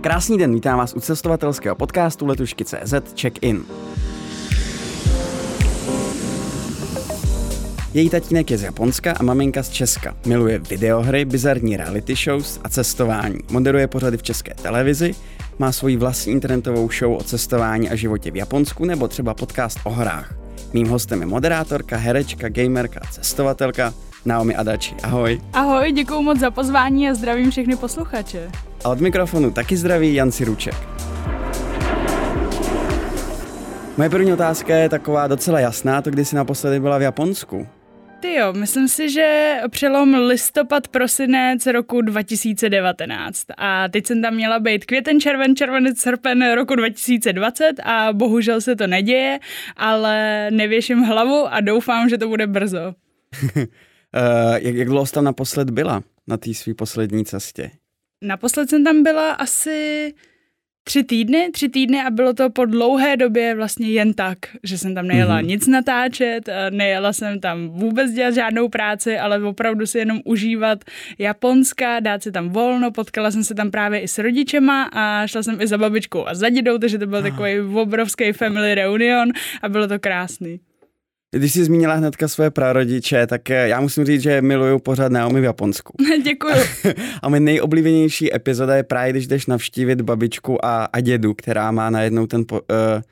Krásný den, vítám vás u cestovatelského podcastu Letušky.cz Check-in. Její tatínek je z Japonska a maminka z Česka. Miluje videohry, bizarní reality shows a cestování. Moderuje pořady v české televizi, má svoji vlastní internetovou show o cestování a životě v Japonsku nebo třeba podcast o horách. Mým hostem je moderátorka, herečka, gamerka, cestovatelka Naomi Adachi. Ahoj. Ahoj, děkuji moc za pozvání a zdravím všechny posluchače. A od mikrofonu taky zdraví Jan Siruček. Moje první otázka je taková docela jasná, to kdy jsi naposledy byla v Japonsku. Ty jo, myslím si, že přelom listopad, prosinec roku 2019 a teď jsem tam měla být květen, červen, červenec, srpen roku 2020 a bohužel se to neděje, ale nevěším hlavu a doufám, že to bude brzo. uh, jak, jak dlouho jsi tam naposled byla na té své poslední cestě? Naposled jsem tam byla asi tři týdny, tři týdny a bylo to po dlouhé době vlastně jen tak, že jsem tam nejela mm-hmm. nic natáčet, nejela jsem tam vůbec dělat žádnou práci, ale opravdu si jenom užívat Japonska, dát si tam volno, potkala jsem se tam právě i s rodičema a šla jsem i za babičkou a za dědou, takže to byl ah. takový obrovský family reunion a bylo to krásný. Když jsi zmínila hnedka své prarodiče, tak eh, já musím říct, že miluju pořád Naomi v Japonsku. Děkuju. a moje nejoblíbenější epizoda je právě, když jdeš navštívit babičku a, a dědu, která má najednou ten po, uh,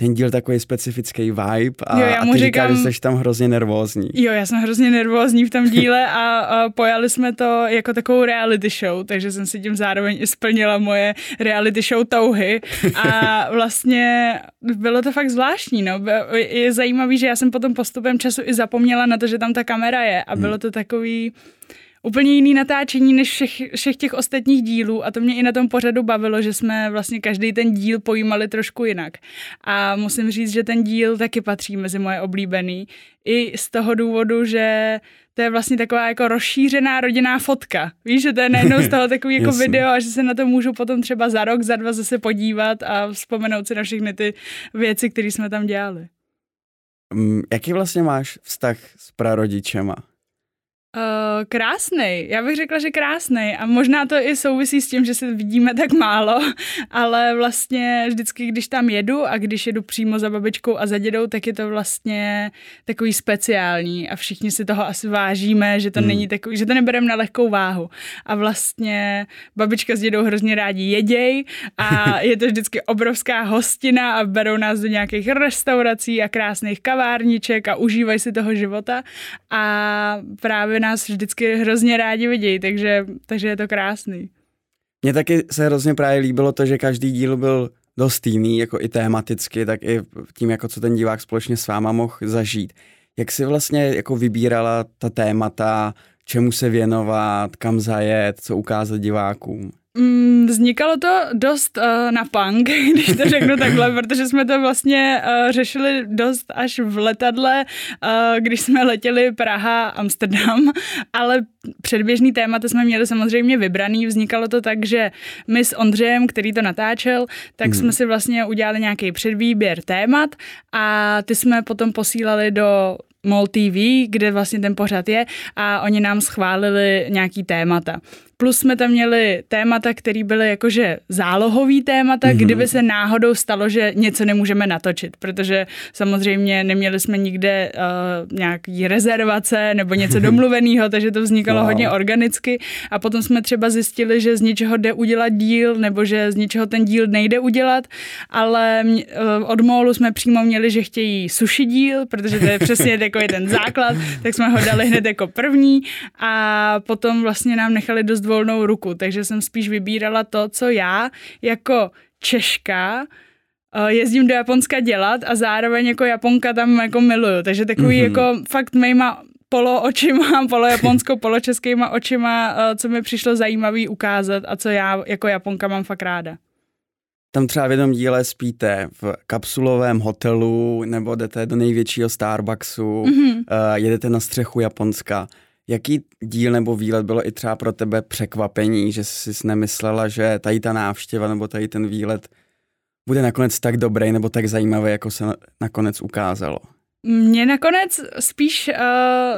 ten díl takový specifický vibe a, jo, já mu a ty říkám, říkal, že jsi tam hrozně nervózní. Jo, já jsem hrozně nervózní v tom díle a, a pojali jsme to jako takovou reality show, takže jsem si tím zároveň i splnila moje reality show touhy a vlastně bylo to fakt zvláštní, no. Je zajímavý, že já jsem potom postupem času i zapomněla na to, že tam ta kamera je a bylo to takový úplně jiný natáčení než všech, všech těch ostatních dílů a to mě i na tom pořadu bavilo, že jsme vlastně každý ten díl pojímali trošku jinak. A musím říct, že ten díl taky patří mezi moje oblíbený. I z toho důvodu, že to je vlastně taková jako rozšířená rodinná fotka. Víš, že to je najednou z toho takový jako video a že se na to můžu potom třeba za rok, za dva zase podívat a vzpomenout si na všechny ty věci, které jsme tam dělali. Um, jaký vlastně máš vztah s prarodičema? Uh, krásný, já bych řekla, že krásný a možná to i souvisí s tím, že se vidíme tak málo, ale vlastně vždycky, když tam jedu a když jedu přímo za babičkou a za dědou, tak je to vlastně takový speciální. A všichni si toho asi vážíme, že to hmm. není takový, že to nebereme na lehkou váhu. A vlastně babička s dědou hrozně rádi jeděj a je to vždycky obrovská hostina a berou nás do nějakých restaurací a krásných kavárniček a užívají si toho života. A právě nás vždycky hrozně rádi vidějí, takže, takže je to krásný. Mně taky se hrozně právě líbilo to, že každý díl byl dost jiný, jako i tématicky, tak i tím, jako co ten divák společně s váma mohl zažít. Jak si vlastně jako vybírala ta témata, čemu se věnovat, kam zajet, co ukázat divákům? Mm, vznikalo to dost uh, na punk, když to řeknu takhle, protože jsme to vlastně uh, řešili dost až v letadle, uh, když jsme letěli Praha, Amsterdam, ale předběžný témata jsme měli samozřejmě vybraný. Vznikalo to tak, že my s Ondřejem, který to natáčel, tak hmm. jsme si vlastně udělali nějaký předvýběr témat a ty jsme potom posílali do MOL TV, kde vlastně ten pořad je a oni nám schválili nějaký témata. Plus jsme tam měli témata, které byly jakože zálohový témata, mm-hmm. kdyby se náhodou stalo, že něco nemůžeme natočit, protože samozřejmě neměli jsme nikde uh, nějaký rezervace nebo něco domluveného, takže to vznikalo wow. hodně organicky a potom jsme třeba zjistili, že z něčeho jde udělat díl nebo že z něčeho ten díl nejde udělat, ale mě, uh, od Molu jsme přímo měli, že chtějí sushi díl, protože to je přesně takový ten základ, tak jsme ho dali hned jako první a potom vlastně nám nechali dost volnou ruku, takže jsem spíš vybírala to, co já jako Češka eh, jezdím do Japonska dělat a zároveň jako Japonka tam jako miluju, takže takový mm-hmm. jako fakt mýma polo očima, polo japonsko, polo českýma očima, eh, co mi přišlo zajímavý ukázat a co já jako Japonka mám fakt ráda. Tam třeba v jednom díle spíte v kapsulovém hotelu nebo jdete do největšího Starbucksu, mm-hmm. uh, jedete na střechu Japonska. Jaký díl nebo výlet bylo i třeba pro tebe překvapení, že jsi nemyslela, že tady ta návštěva nebo tady ten výlet bude nakonec tak dobrý nebo tak zajímavý, jako se nakonec ukázalo? Mě nakonec spíš,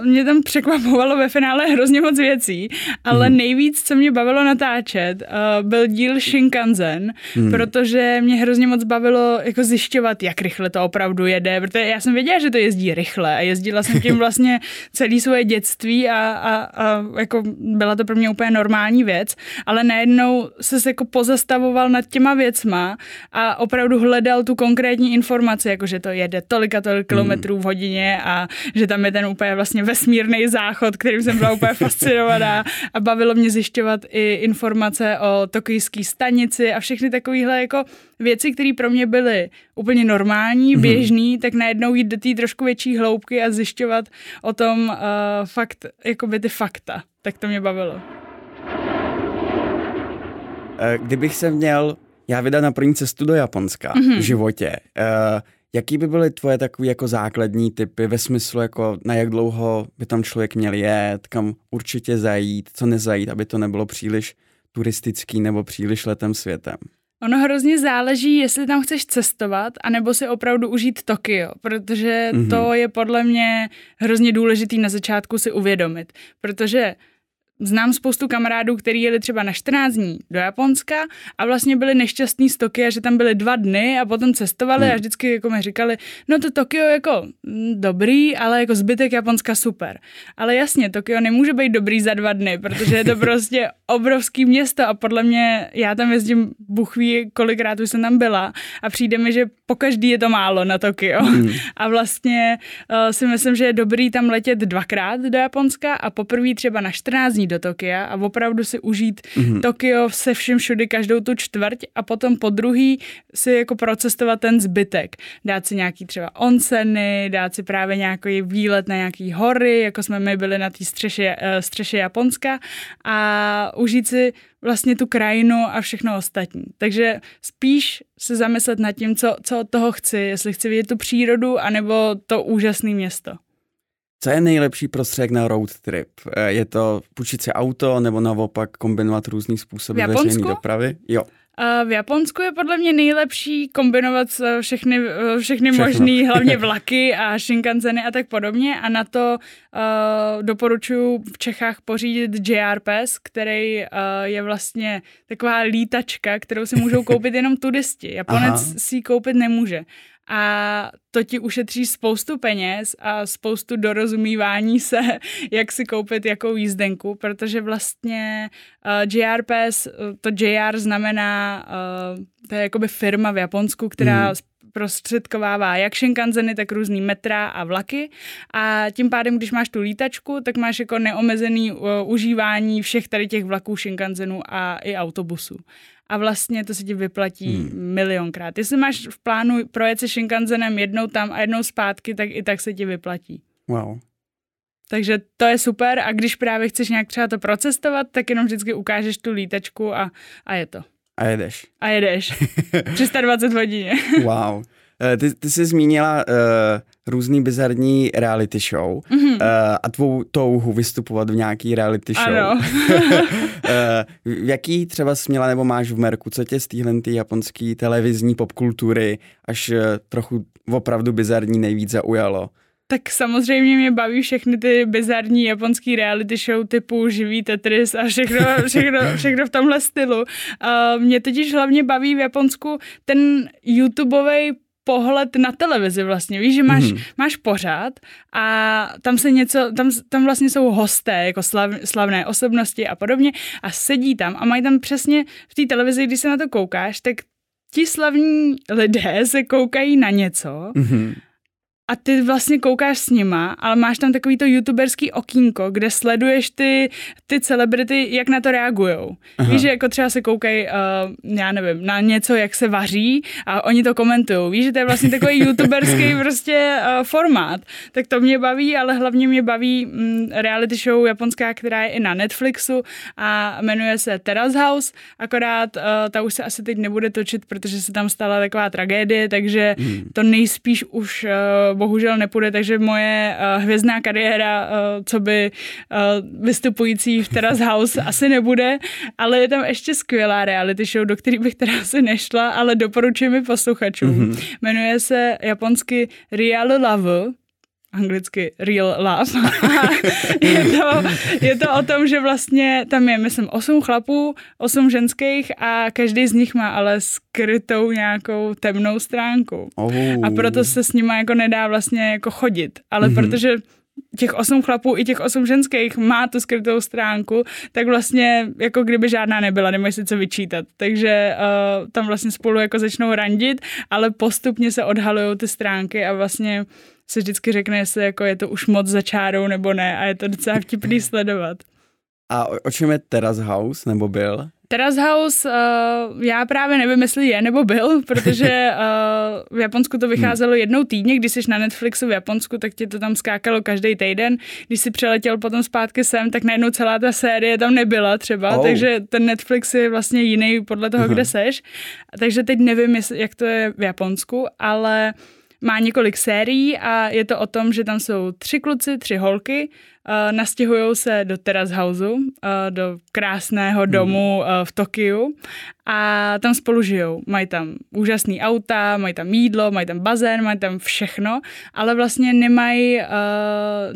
uh, mě tam překvapovalo ve finále hrozně moc věcí, ale mm. nejvíc, co mě bavilo natáčet, uh, byl díl Shinkansen, mm. protože mě hrozně moc bavilo jako zjišťovat, jak rychle to opravdu jede, protože já jsem věděla, že to jezdí rychle a jezdila jsem tím vlastně celé svoje dětství a, a, a jako byla to pro mě úplně normální věc, ale najednou se jako pozastavoval nad těma věcma a opravdu hledal tu konkrétní informaci, jako že to jede tolika tolik kilometrů v hodině a že tam je ten úplně vlastně vesmírný záchod, kterým jsem byla úplně fascinovaná a bavilo mě zjišťovat i informace o tokijské stanici a všechny takovéhle jako věci, které pro mě byly úplně normální, mhm. běžný, mm-hmm. tak najednou jít do té trošku větší hloubky a zjišťovat o tom uh, fakt, jakoby ty fakta. Tak to mě bavilo. Eh, kdybych se měl já vydat na první cestu do Japonska mm-hmm. v životě, uh, Jaký by byly tvoje takové jako základní typy ve smyslu, jako na jak dlouho by tam člověk měl jet, kam určitě zajít, co nezajít, aby to nebylo příliš turistický nebo příliš letem světem? Ono hrozně záleží, jestli tam chceš cestovat, anebo si opravdu užít Tokio, protože mm-hmm. to je podle mě hrozně důležitý na začátku si uvědomit, protože Znám spoustu kamarádů, kteří jeli třeba na 14 dní do Japonska a vlastně byli nešťastní z Tokia, že tam byli dva dny a potom cestovali hmm. a vždycky jako mi říkali, no to Tokio jako mm, dobrý, ale jako zbytek Japonska super. Ale jasně, Tokio nemůže být dobrý za dva dny, protože je to prostě obrovský město a podle mě, já tam jezdím buchví, kolikrát už jsem tam byla a přijde mi, že po každý je to málo na Tokio. Hmm. A vlastně uh, si myslím, že je dobrý tam letět dvakrát do Japonska a poprvé třeba na 14 dní do Tokia a opravdu si užít mm-hmm. Tokio se vším všudy, každou tu čtvrť a potom po druhý si jako procestovat ten zbytek. Dát si nějaký třeba onseny, dát si právě nějaký výlet na nějaký hory, jako jsme my byli na té střeše, uh, střeše Japonska a užít si vlastně tu krajinu a všechno ostatní. Takže spíš se zamyslet nad tím, co, co od toho chci, jestli chci vidět tu přírodu, anebo to úžasné město. Co je nejlepší prostředek na road trip? Eh, je to půjčit si auto nebo naopak kombinovat různý způsoby veřejné dopravy? Jo. V Japonsku je podle mě nejlepší kombinovat všechny, všechny možné, hlavně vlaky a Shinkanseny a tak podobně a na to uh, doporučuji v Čechách pořídit JR Pass, který uh, je vlastně taková lítačka, kterou si můžou koupit jenom turisti. Japonec Aha. si ji koupit nemůže a to ti ušetří spoustu peněz a spoustu dorozumívání se, jak si koupit jakou jízdenku, protože vlastně uh, JR Pass, to JR znamená, uh, to je jakoby firma v Japonsku, která mm prostředkovává jak Shinkanseny, tak různý metra a vlaky. A tím pádem, když máš tu lítačku, tak máš jako neomezený uh, užívání všech tady těch vlaků Shinkansenů a i autobusů a vlastně to se ti vyplatí hmm. milionkrát. Jestli máš v plánu projet se Shinkansenem jednou tam a jednou zpátky, tak i tak se ti vyplatí. Wow. Takže to je super a když právě chceš nějak třeba to procestovat, tak jenom vždycky ukážeš tu lítačku a, a je to. A jedeš. A jedeš. 320 hodině. wow. Eh, ty, ty jsi zmínila uh, různý bizarní reality show mm-hmm. uh, a tvou touhu vystupovat v nějaký reality show. Ano. uh, jaký třeba jsi měla nebo máš v Merku, co tě z téhle japonské televizní popkultury až uh, trochu opravdu bizarní nejvíc zaujalo? Tak samozřejmě mě baví všechny ty bizarní japonský reality show typu Živý Tetris a všechno, všechno, všechno v tomhle stylu. Uh, mě totiž hlavně baví v Japonsku ten YouTubeový pohled na televizi vlastně, víš, že máš, mm. máš pořád a tam se něco, tam, tam vlastně jsou hosté, jako slav, slavné osobnosti a podobně a sedí tam a mají tam přesně v té televizi, když se na to koukáš, tak ti slavní lidé se koukají na něco mm a ty vlastně koukáš s nima, ale máš tam takový to youtuberský okýnko, kde sleduješ ty, ty celebrity, jak na to reagujou. Víš, že jako třeba se koukají, uh, já nevím, na něco, jak se vaří a oni to komentují. Víš, že to je vlastně takový youtuberský prostě uh, formát. Tak to mě baví, ale hlavně mě baví um, reality show japonská, která je i na Netflixu a jmenuje se Terrace House, akorát uh, ta už se asi teď nebude točit, protože se tam stala taková tragédie, takže hmm. to nejspíš už uh, bohužel nepůjde, takže moje uh, hvězdná kariéra, uh, co by uh, vystupující v Terrace House asi nebude, ale je tam ještě skvělá reality show, do který bych teda asi nešla, ale doporučuji mi posluchačům. Mm-hmm. Jmenuje se japonsky Real Love anglicky real love. Je, to, je to o tom, že vlastně tam je, myslím, osm chlapů, osm ženských a každý z nich má ale skrytou nějakou temnou stránku. Oh. A proto se s nima jako nedá vlastně jako chodit. Ale mm-hmm. protože těch osm chlapů i těch osm ženských má tu skrytou stránku, tak vlastně jako kdyby žádná nebyla, nemají si co vyčítat. Takže uh, tam vlastně spolu jako začnou randit, ale postupně se odhalují ty stránky a vlastně se vždycky řekne, jestli jako je to už moc za čárou nebo ne a je to docela vtipný sledovat. A o, o čem je Terrace House, nebo byl? Terrace House, uh, já právě nevím, jestli je nebo byl, protože uh, v Japonsku to vycházelo jednou týdně, když jsi na Netflixu v Japonsku, tak ti to tam skákalo každý týden. Když si přeletěl potom zpátky sem, tak najednou celá ta série tam nebyla třeba, oh. takže ten Netflix je vlastně jiný podle toho, uh-huh. kde seš. Takže teď nevím, jak to je v Japonsku, ale má několik sérií a je to o tom, že tam jsou tři kluci, tři holky, nastěhují se do Terrace Houseu, uh, do krásného domu uh, v Tokiu a tam spolu žijou. Mají tam úžasný auta, mají tam jídlo, mají tam bazén, mají tam všechno, ale vlastně nemají uh,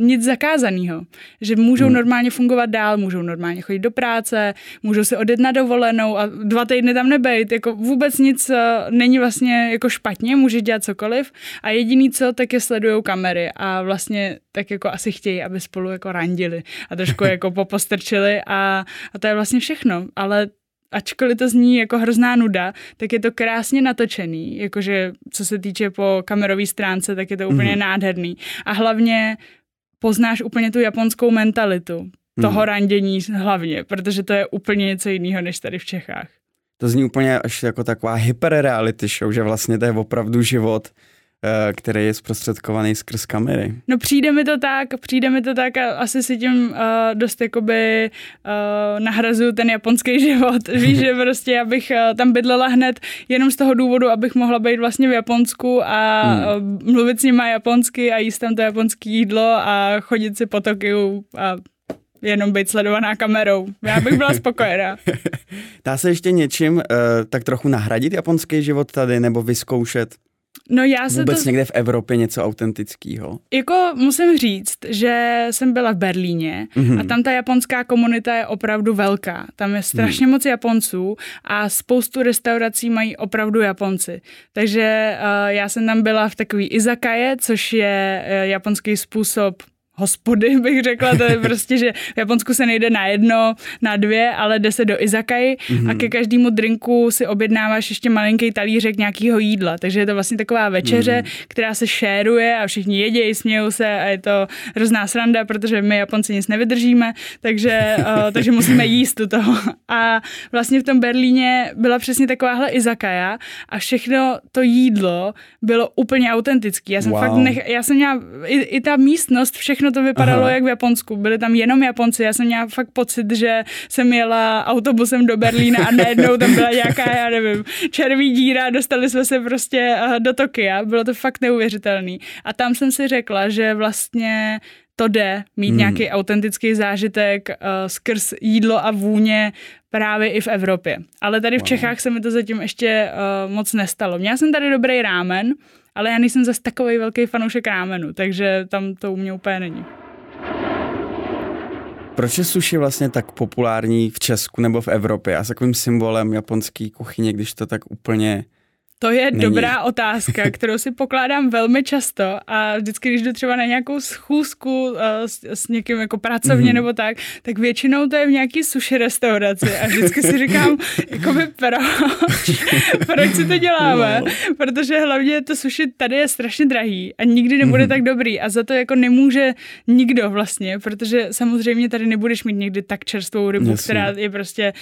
nic zakázaného. Že můžou hmm. normálně fungovat dál, můžou normálně chodit do práce, můžou se odjet na dovolenou a dva týdny tam nebejt. Jako vůbec nic uh, není vlastně jako špatně, může dělat cokoliv a jediný co, tak je sledují kamery a vlastně tak jako asi chtějí, aby spolu jako randili a trošku jako popostrčili a, a to je vlastně všechno. Ale ačkoliv to zní jako hrozná nuda, tak je to krásně natočený, jakože co se týče po kamerové stránce, tak je to úplně mm-hmm. nádherný. A hlavně poznáš úplně tu japonskou mentalitu toho mm. randění hlavně, protože to je úplně něco jiného než tady v Čechách. To zní úplně až jako taková hyperreality show, že vlastně to je opravdu život který je zprostředkovaný skrz kamery. No přijde mi to tak, přijde mi to tak a asi si tím uh, dost jakoby uh, nahrazuju ten japonský život. Víš, že prostě já bych uh, tam bydlela hned jenom z toho důvodu, abych mohla být vlastně v Japonsku a hmm. uh, mluvit s nima japonsky a jíst tam to japonské jídlo a chodit si po Tokiu a jenom být sledovaná kamerou. Já bych byla spokojená. Dá se ještě něčím uh, tak trochu nahradit japonský život tady nebo vyzkoušet? No já se Vůbec to... někde v Evropě něco autentického. Jako musím říct, že jsem byla v Berlíně mm-hmm. a tam ta japonská komunita je opravdu velká. Tam je strašně mm. moc Japonců a spoustu restaurací mají opravdu Japonci. Takže uh, já jsem tam byla v takový izakaje, což je uh, japonský způsob hospody, bych řekla, to je prostě, že v Japonsku se nejde na jedno, na dvě, ale jde se do izakai mm-hmm. a mhm. ke každému drinku si objednáváš ještě malinký talířek nějakého jídla, takže je to vlastně taková večeře, mm. která se šéruje a všichni jedějí, smějou se a je to hrozná sranda, protože my Japonci nic nevydržíme, takže, uh, takže musíme jíst u toho. A vlastně v tom Berlíně byla přesně takováhle izakaya a všechno to jídlo bylo úplně autentický. Já jsem wow. fakt nech, já jsem měla i, i ta místnost, všechno všechno to vypadalo Aha. jak v Japonsku. Byli tam jenom Japonci. Já jsem měla fakt pocit, že jsem jela autobusem do Berlína a najednou tam byla nějaká, já nevím, červí díra, dostali jsme se prostě eh, do Tokia. Bylo to fakt neuvěřitelný. A tam jsem si řekla, že vlastně to jde mít hmm. nějaký autentický zážitek uh, skrz jídlo a vůně právě i v Evropě. Ale tady v wow. Čechách se mi to zatím ještě uh, moc nestalo. Měla jsem tady dobrý rámen, ale já nejsem zase takový velký fanoušek rámenu, takže tam to u mě úplně není. Proč je sushi vlastně tak populární v Česku nebo v Evropě a s takovým symbolem japonské kuchyně, když to tak úplně to je Není. dobrá otázka, kterou si pokládám velmi často a vždycky, když jdu třeba na nějakou schůzku uh, s, s někým jako pracovně mm-hmm. nebo tak, tak většinou to je v nějaký sushi restauraci a vždycky si říkám, jakoby proč, proč si to děláme, no. protože hlavně to sushi tady je strašně drahý a nikdy nebude mm-hmm. tak dobrý a za to jako nemůže nikdo vlastně, protože samozřejmě tady nebudeš mít někdy tak čerstvou rybu, Jasně. která je prostě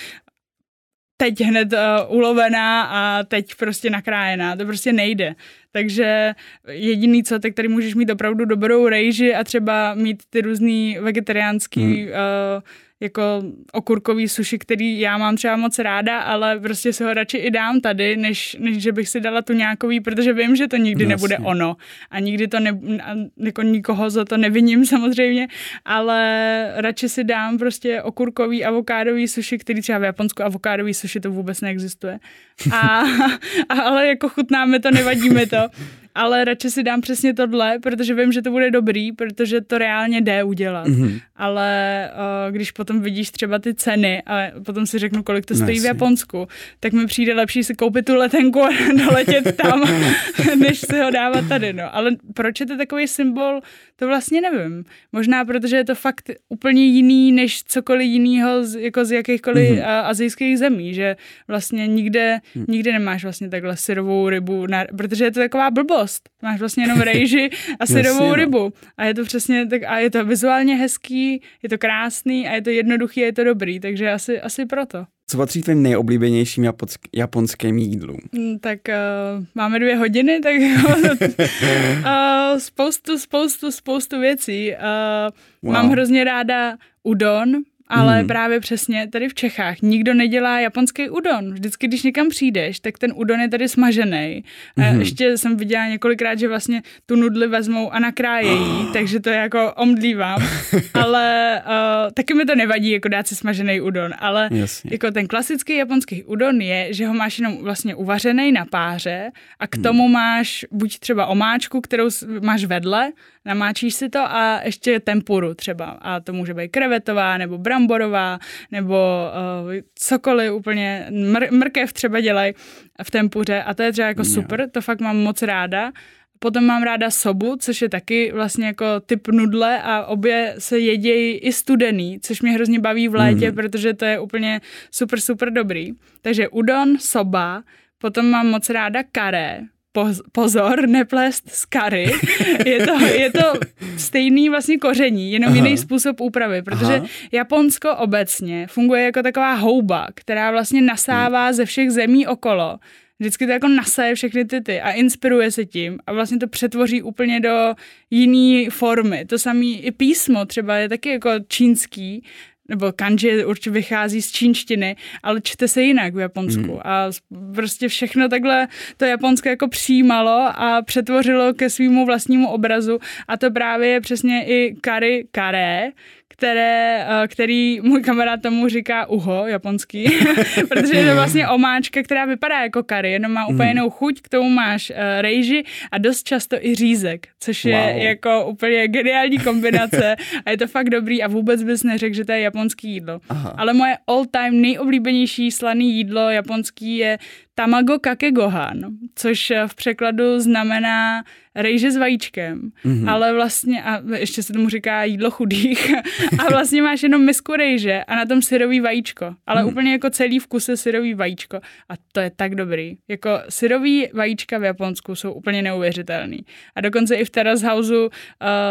teď hned uh, ulovená a teď prostě nakrájená. To prostě nejde. Takže jediný co, tak tady můžeš mít opravdu dobrou rejži a třeba mít ty různý vegetariánský hmm. uh, jako okurkový suši, který já mám třeba moc ráda, ale prostě se ho radši i dám tady, než, než že bych si dala tu nějakový, protože vím, že to nikdy Jasně. nebude ono. A nikdy to ne, jako nikoho za to neviním samozřejmě, ale radši si dám prostě okurkový avokádový suši, který třeba v Japonsku avokádový suši to vůbec neexistuje. A, a ale jako chutnáme to, nevadíme to. Ale radši si dám přesně tohle, protože vím, že to bude dobrý, protože to reálně jde udělat. Mm-hmm. Ale uh, když potom vidíš třeba ty ceny a potom si řeknu, kolik to stojí no, v Japonsku, tak mi přijde lepší si koupit tu letenku a doletět tam, než si ho dávat tady. No. Ale proč je to takový symbol, to vlastně nevím. Možná protože je to fakt úplně jiný než cokoliv jiného z, jako z jakýchkoliv mm-hmm. azijských zemí, že vlastně nikde, mm. nikde nemáš vlastně takhle syrovou rybu, na, protože je to taková blbost. Máš vlastně jenom rejži a syrovou no. rybu. A je to přesně tak, a je to vizuálně hezký, je to krásný a je to jednoduchý a je to dobrý, takže asi, asi proto. Co patří tvým nejoblíbenějším japonsk- japonským jídlům? Mm, tak uh, máme dvě hodiny, tak uh, spoustu, spoustu, spoustu věcí. Uh, wow. Mám hrozně ráda udon, ale hmm. právě přesně tady v Čechách nikdo nedělá japonský udon. Vždycky, když někam přijdeš, tak ten udon je tady smažený. Hmm. Ještě jsem viděla několikrát, že vlastně tu nudli vezmou a nakrájejí, oh. takže to jako omdlívám. ale uh, taky mi to nevadí, jako dát si smažený udon. Ale Jasně. jako ten klasický japonský udon je, že ho máš jenom vlastně uvařený na páře a k hmm. tomu máš buď třeba omáčku, kterou máš vedle, namáčíš si to a ještě tempuru třeba. A to může být krevetová nebo bramborová nebo uh, cokoliv úplně. Mr- mrkev třeba dělají v tempuře a to je třeba jako super, to fakt mám moc ráda. Potom mám ráda sobu, což je taky vlastně jako typ nudle a obě se jedějí i studený, což mě hrozně baví v létě, mm. protože to je úplně super, super dobrý. Takže udon, soba, potom mám moc ráda karé, pozor, neplést z kary. Je to, je to stejný vlastně koření, jenom Aha. jiný způsob úpravy, protože Aha. Japonsko obecně funguje jako taková houba, která vlastně nasává hmm. ze všech zemí okolo. Vždycky to jako nasaje všechny ty ty a inspiruje se tím a vlastně to přetvoří úplně do jiné formy. To samé i písmo třeba je taky jako čínský nebo kanji určitě vychází z čínštiny, ale čte se jinak v Japonsku. Mm. A prostě všechno takhle to Japonsko jako přijímalo a přetvořilo ke svýmu vlastnímu obrazu a to právě je přesně i kari kare, které, eh, který můj kamarád tomu říká uho, japonský, protože je to vlastně omáčka, která vypadá jako kary, jenom má úplně hmm. jinou chuť, k tomu máš uh, rejži a dost často i řízek, což je wow. jako úplně geniální kombinace a je to fakt dobrý a vůbec bys neřekl, že to je japonský jídlo. Aha. Ale moje all time nejoblíbenější slaný jídlo japonský je tamago kake gohan, což v překladu znamená rejže s vajíčkem, mm-hmm. ale vlastně, a ještě se tomu říká jídlo chudých, a vlastně máš jenom misku rejže a na tom syrový vajíčko, ale mm. úplně jako celý vkus je syrový vajíčko a to je tak dobrý. Jako syrový vajíčka v Japonsku jsou úplně neuvěřitelný. A dokonce i v Terrace Houseu uh,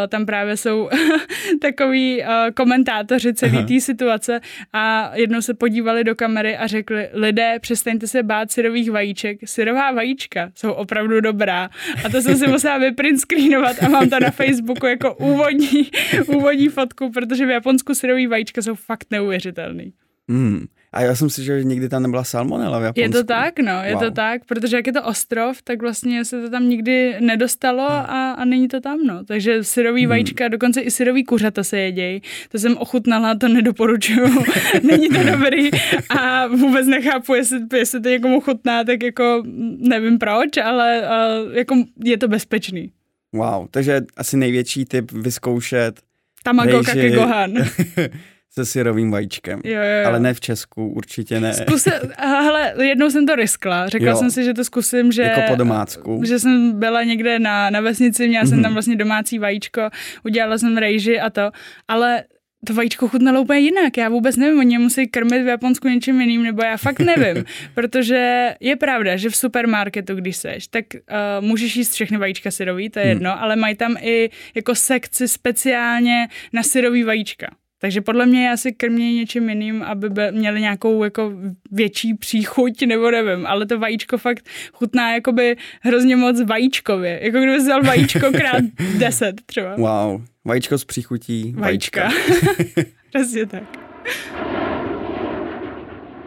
tam právě jsou takový uh, komentátoři celé té situace a jednou se podívali do kamery a řekli, lidé, přestaňte se bát syrových vajíček, syrová vajíčka jsou opravdu dobrá. A to jsem si musela vyprint screenovat a mám to na Facebooku jako úvodní, úvodní fotku, protože v Japonsku syrový vajíčka jsou fakt neuvěřitelný. Mm. A já jsem si, že nikdy tam nebyla salmonela v Japonsku. Je to tak, no, je wow. to tak, protože jak je to ostrov, tak vlastně se to tam nikdy nedostalo hmm. a, a není to tam, no. Takže syrový hmm. vajíčka, dokonce i syrový kuřata se jedějí. To jsem ochutnala, to nedoporučuju. není to dobrý a vůbec nechápu, jestli, jestli to někomu chutná, tak jako nevím proč, ale uh, jako je to bezpečný. Wow, takže asi největší tip vyzkoušet Tamago kake gohan. se syrovým vajíčkem. Jo, jo, jo. Ale ne v Česku, určitě ne. Zkusil, hele, jednou jsem to riskla. Řekla jo. jsem si, že to zkusím, že... Jako po domácku. Že jsem byla někde na, na vesnici, měla mm-hmm. jsem tam mhm. vlastně domácí vajíčko, udělala jsem rejži a to, ale to vajíčko chutnalo úplně jinak. Já vůbec nevím, oni musí krmit v Japonsku něčím jiným, nebo já fakt nevím. protože je pravda, že v supermarketu, když seš, tak uh, můžeš jíst všechny vajíčka syrový, to je hmm. jedno, ale mají tam i jako sekci speciálně na syrový vajíčka. Takže podle mě je asi krmě něčím jiným, aby měli nějakou jako větší příchuť, nebo nevím, ale to vajíčko fakt chutná jakoby hrozně moc vajíčkově. Jako kdyby vzal vajíčko krát deset třeba. Wow, vajíčko s příchutí vajíčka. vajíčka. Přesně tak.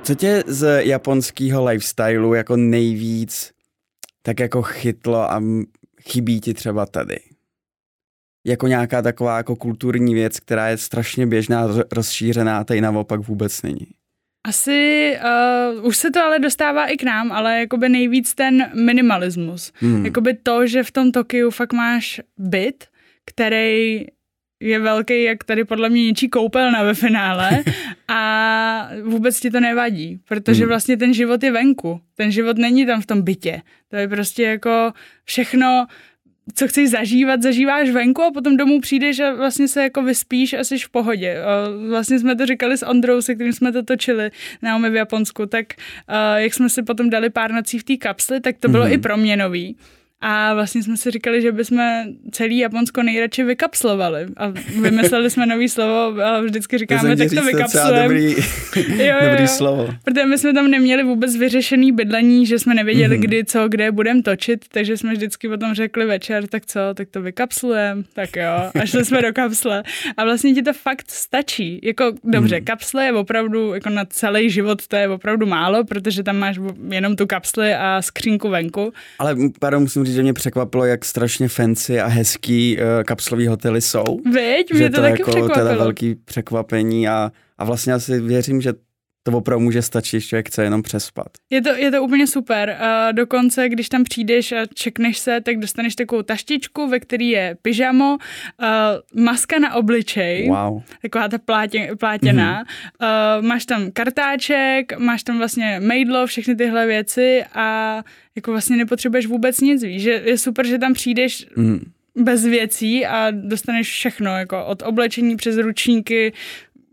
Co tě z japonského lifestylu jako nejvíc tak jako chytlo a chybí ti třeba tady? Jako nějaká taková jako kulturní věc, která je strašně běžná, rozšířená, tady naopak vůbec není. Asi uh, už se to ale dostává i k nám, ale jakoby nejvíc ten minimalismus. Hmm. Jakoby to, že v tom Tokiu fakt máš byt, který je velký, jak tady podle mě něčí koupelna ve finále a vůbec ti to nevadí, protože hmm. vlastně ten život je venku. Ten život není tam v tom bytě. To je prostě jako všechno, co chceš zažívat, zažíváš venku a potom domů přijdeš a vlastně se jako vyspíš a jsi v pohodě. Vlastně jsme to říkali s Ondrou, se kterým jsme to točili na v Japonsku, tak jak jsme si potom dali pár nocí v té kapsli, tak to bylo mm-hmm. i proměnový. A vlastně jsme si říkali, že bychom celý Japonsko nejradši vykapslovali. A vymysleli jsme nový slovo a vždycky říkáme, tak to vykapslujeme. Dobrý, jo, jo, dobrý slovo. Protože my jsme tam neměli vůbec vyřešený bydlení, že jsme nevěděli, mm-hmm. kdy, co, kde budeme točit, takže jsme vždycky potom řekli večer, tak co, tak to vykapslujeme, tak jo. A šli jsme do kapsle. A vlastně ti to fakt stačí. Jako dobře, mm. kapsle je opravdu, jako na celý život to je opravdu málo, protože tam máš jenom tu kapsli a skřínku venku. Ale pardon, musím říct, že mě překvapilo, jak strašně fancy a hezký uh, kapslový hotely jsou. Veď, mě to, to taky jako, překvapilo. To je velký překvapení a, a vlastně asi věřím, že to opravdu může stačit, že člověk chce jenom přespat. Je to, je to úplně super. Uh, dokonce, když tam přijdeš a čekneš se, tak dostaneš takovou taštičku, ve který je pyžamo, uh, maska na obličej, wow. taková ta plátě, plátěná, mm-hmm. uh, máš tam kartáček, máš tam vlastně mejdlo, všechny tyhle věci a jako vlastně nepotřebuješ vůbec nic, víš, že je super, že tam přijdeš mm bez věcí a dostaneš všechno, jako od oblečení přes ručníky,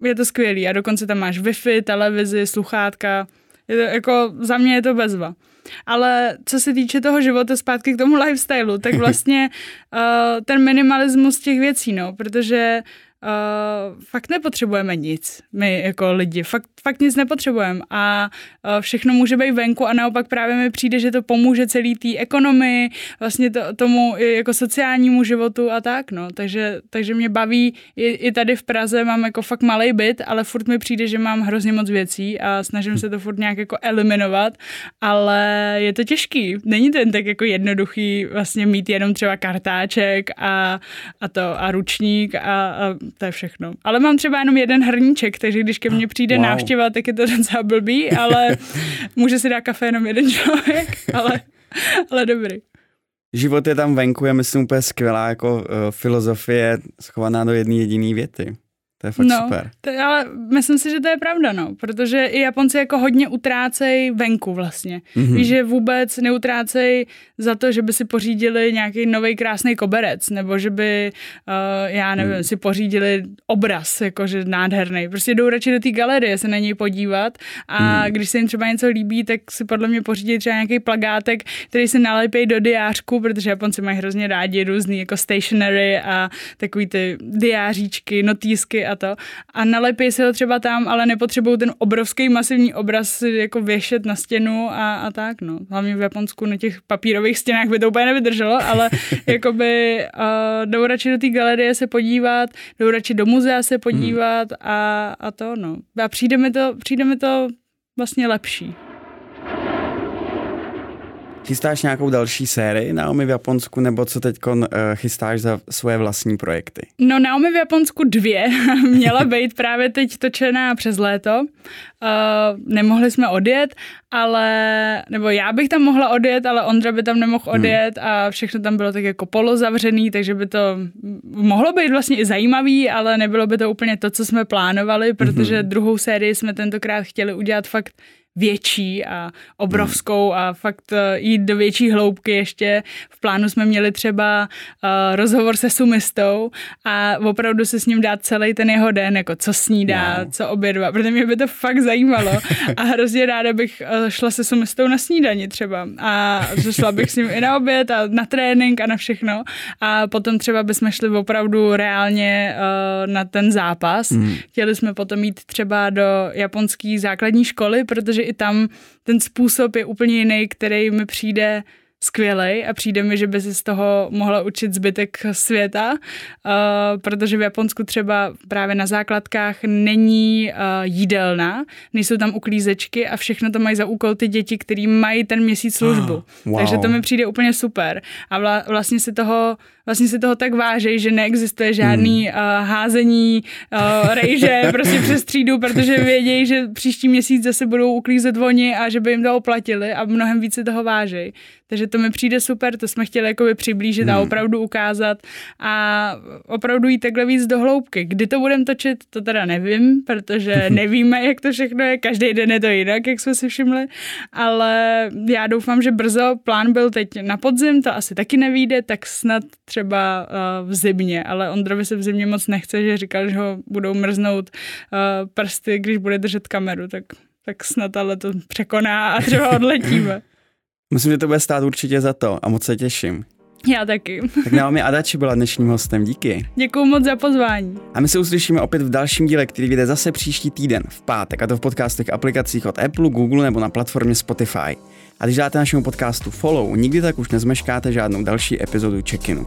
je to skvělý. A dokonce tam máš Wi-Fi, televizi, sluchátka, je to, jako za mě je to bezva. Ale co se týče toho života zpátky k tomu lifestylu, tak vlastně uh, ten minimalismus těch věcí, no, protože uh, fakt nepotřebujeme nic, my jako lidi, fakt, fakt nic nepotřebujeme. A uh, všechno může být venku a naopak právě mi přijde, že to pomůže celý té ekonomii, vlastně to, tomu jako sociálnímu životu a tak, no, takže, takže mě baví i, i tady v Praze mám jako fakt malý byt, ale furt mi přijde, že mám hrozně moc věcí a snažím se to furt nějak jako eliminovat, ale je to těžký, není to jen tak jako jednoduchý vlastně mít jenom třeba kartáček a, a to a ručník a, a to je všechno. Ale mám třeba jenom jeden hrníček, takže když ke mně přijde wow. návštěva, tak je to docela blbý, ale může si dát kafe jenom jeden člověk, ale, ale dobrý. Život je tam venku, je myslím úplně skvělá jako uh, filozofie schovaná do jedné jediné věty. To je fakt no, super. To, ale myslím si, že to je pravda, no, protože i Japonci jako hodně utrácej venku vlastně. Mm-hmm. Víš, že vůbec neutrácej za to, že by si pořídili nějaký nový krásný koberec, nebo že by, uh, já nevím, mm. si pořídili obraz, jakože nádherný. Prostě jdou radši do té galerie se na něj podívat a mm. když se jim třeba něco líbí, tak si podle mě pořídí třeba nějaký plagátek, který se nalepí do diářku, protože Japonci mají hrozně rádi různý jako stationery a takový ty diáříčky, notýsky a to. A nalepí se ho třeba tam, ale nepotřebují ten obrovský masivní obraz jako věšet na stěnu a, a tak, no. Hlavně v Japonsku na těch papírových stěnách by to úplně nevydrželo, ale jakoby uh, jdou radši do té galerie se podívat, jdou radši do muzea se podívat hmm. a, a to, no. A přijde mi to, přijde mi to vlastně lepší. Chystáš nějakou další sérii Naomi v Japonsku, nebo co teď uh, chystáš za svoje vlastní projekty? No Naomi v Japonsku dvě. Měla být právě teď točená přes léto. Uh, nemohli jsme odjet, ale, nebo já bych tam mohla odjet, ale Ondra by tam nemohl hmm. odjet hmm. a všechno tam bylo tak jako polozavřený, takže by to mohlo být vlastně i zajímavý, ale nebylo by to úplně to, co jsme plánovali, protože hmm. druhou sérii jsme tentokrát chtěli udělat fakt větší a obrovskou hmm. a fakt eh, jít do větší hloubky ještě. V plánu jsme měli třeba uh, rozhovor se sumistou a opravdu se s ním dát celý ten jeho den, jako co snídá, wow. co obědva, protože mě by to fakt zajímalo a hrozně ráda bych uh, šla se sumistou na snídani třeba a šla bych s ním i na oběd a na trénink a na všechno a potom třeba bychom šli opravdu reálně na ten zápas. Hmm. Chtěli jsme potom jít třeba do japonské základní školy, protože i tam ten způsob je úplně jiný, který mi přijde skvělej a přijde mi, že by si z toho mohla učit zbytek světa, uh, protože v Japonsku třeba právě na základkách není uh, jídelna, nejsou tam uklízečky a všechno to mají za úkol ty děti, který mají ten měsíc službu. Oh, wow. Takže to mi přijde úplně super. A vla, vlastně si toho vlastně si toho tak vážej, že neexistuje žádný hmm. uh, házení uh, rejže prostě přes třídu, protože vědějí, že příští měsíc zase budou uklízet oni a že by jim to oplatili a mnohem více toho vážej. Takže to mi přijde super, to jsme chtěli jakoby přiblížit hmm. a opravdu ukázat a opravdu jít takhle víc do hloubky. Kdy to budeme točit, to teda nevím, protože nevíme, jak to všechno je, každý den je to jinak, jak jsme si všimli, ale já doufám, že brzo, plán byl teď na podzim, to asi taky nevíde, tak snad třeba uh, v zimě, ale Ondrovi se v zimě moc nechce, že říkal, že ho budou mrznout uh, prsty, když bude držet kameru, tak, tak snad ale to překoná a třeba odletíme. Myslím, že to bude stát určitě za to a moc se těším. Já taky. Tak Naomi Adači byla dnešním hostem, díky. Děkuji moc za pozvání. A my se uslyšíme opět v dalším díle, který vyjde zase příští týden, v pátek, a to v podcastech aplikacích od Apple, Google nebo na platformě Spotify. A když dáte našemu podcastu follow, nikdy tak už nezmeškáte žádnou další epizodu check-inu.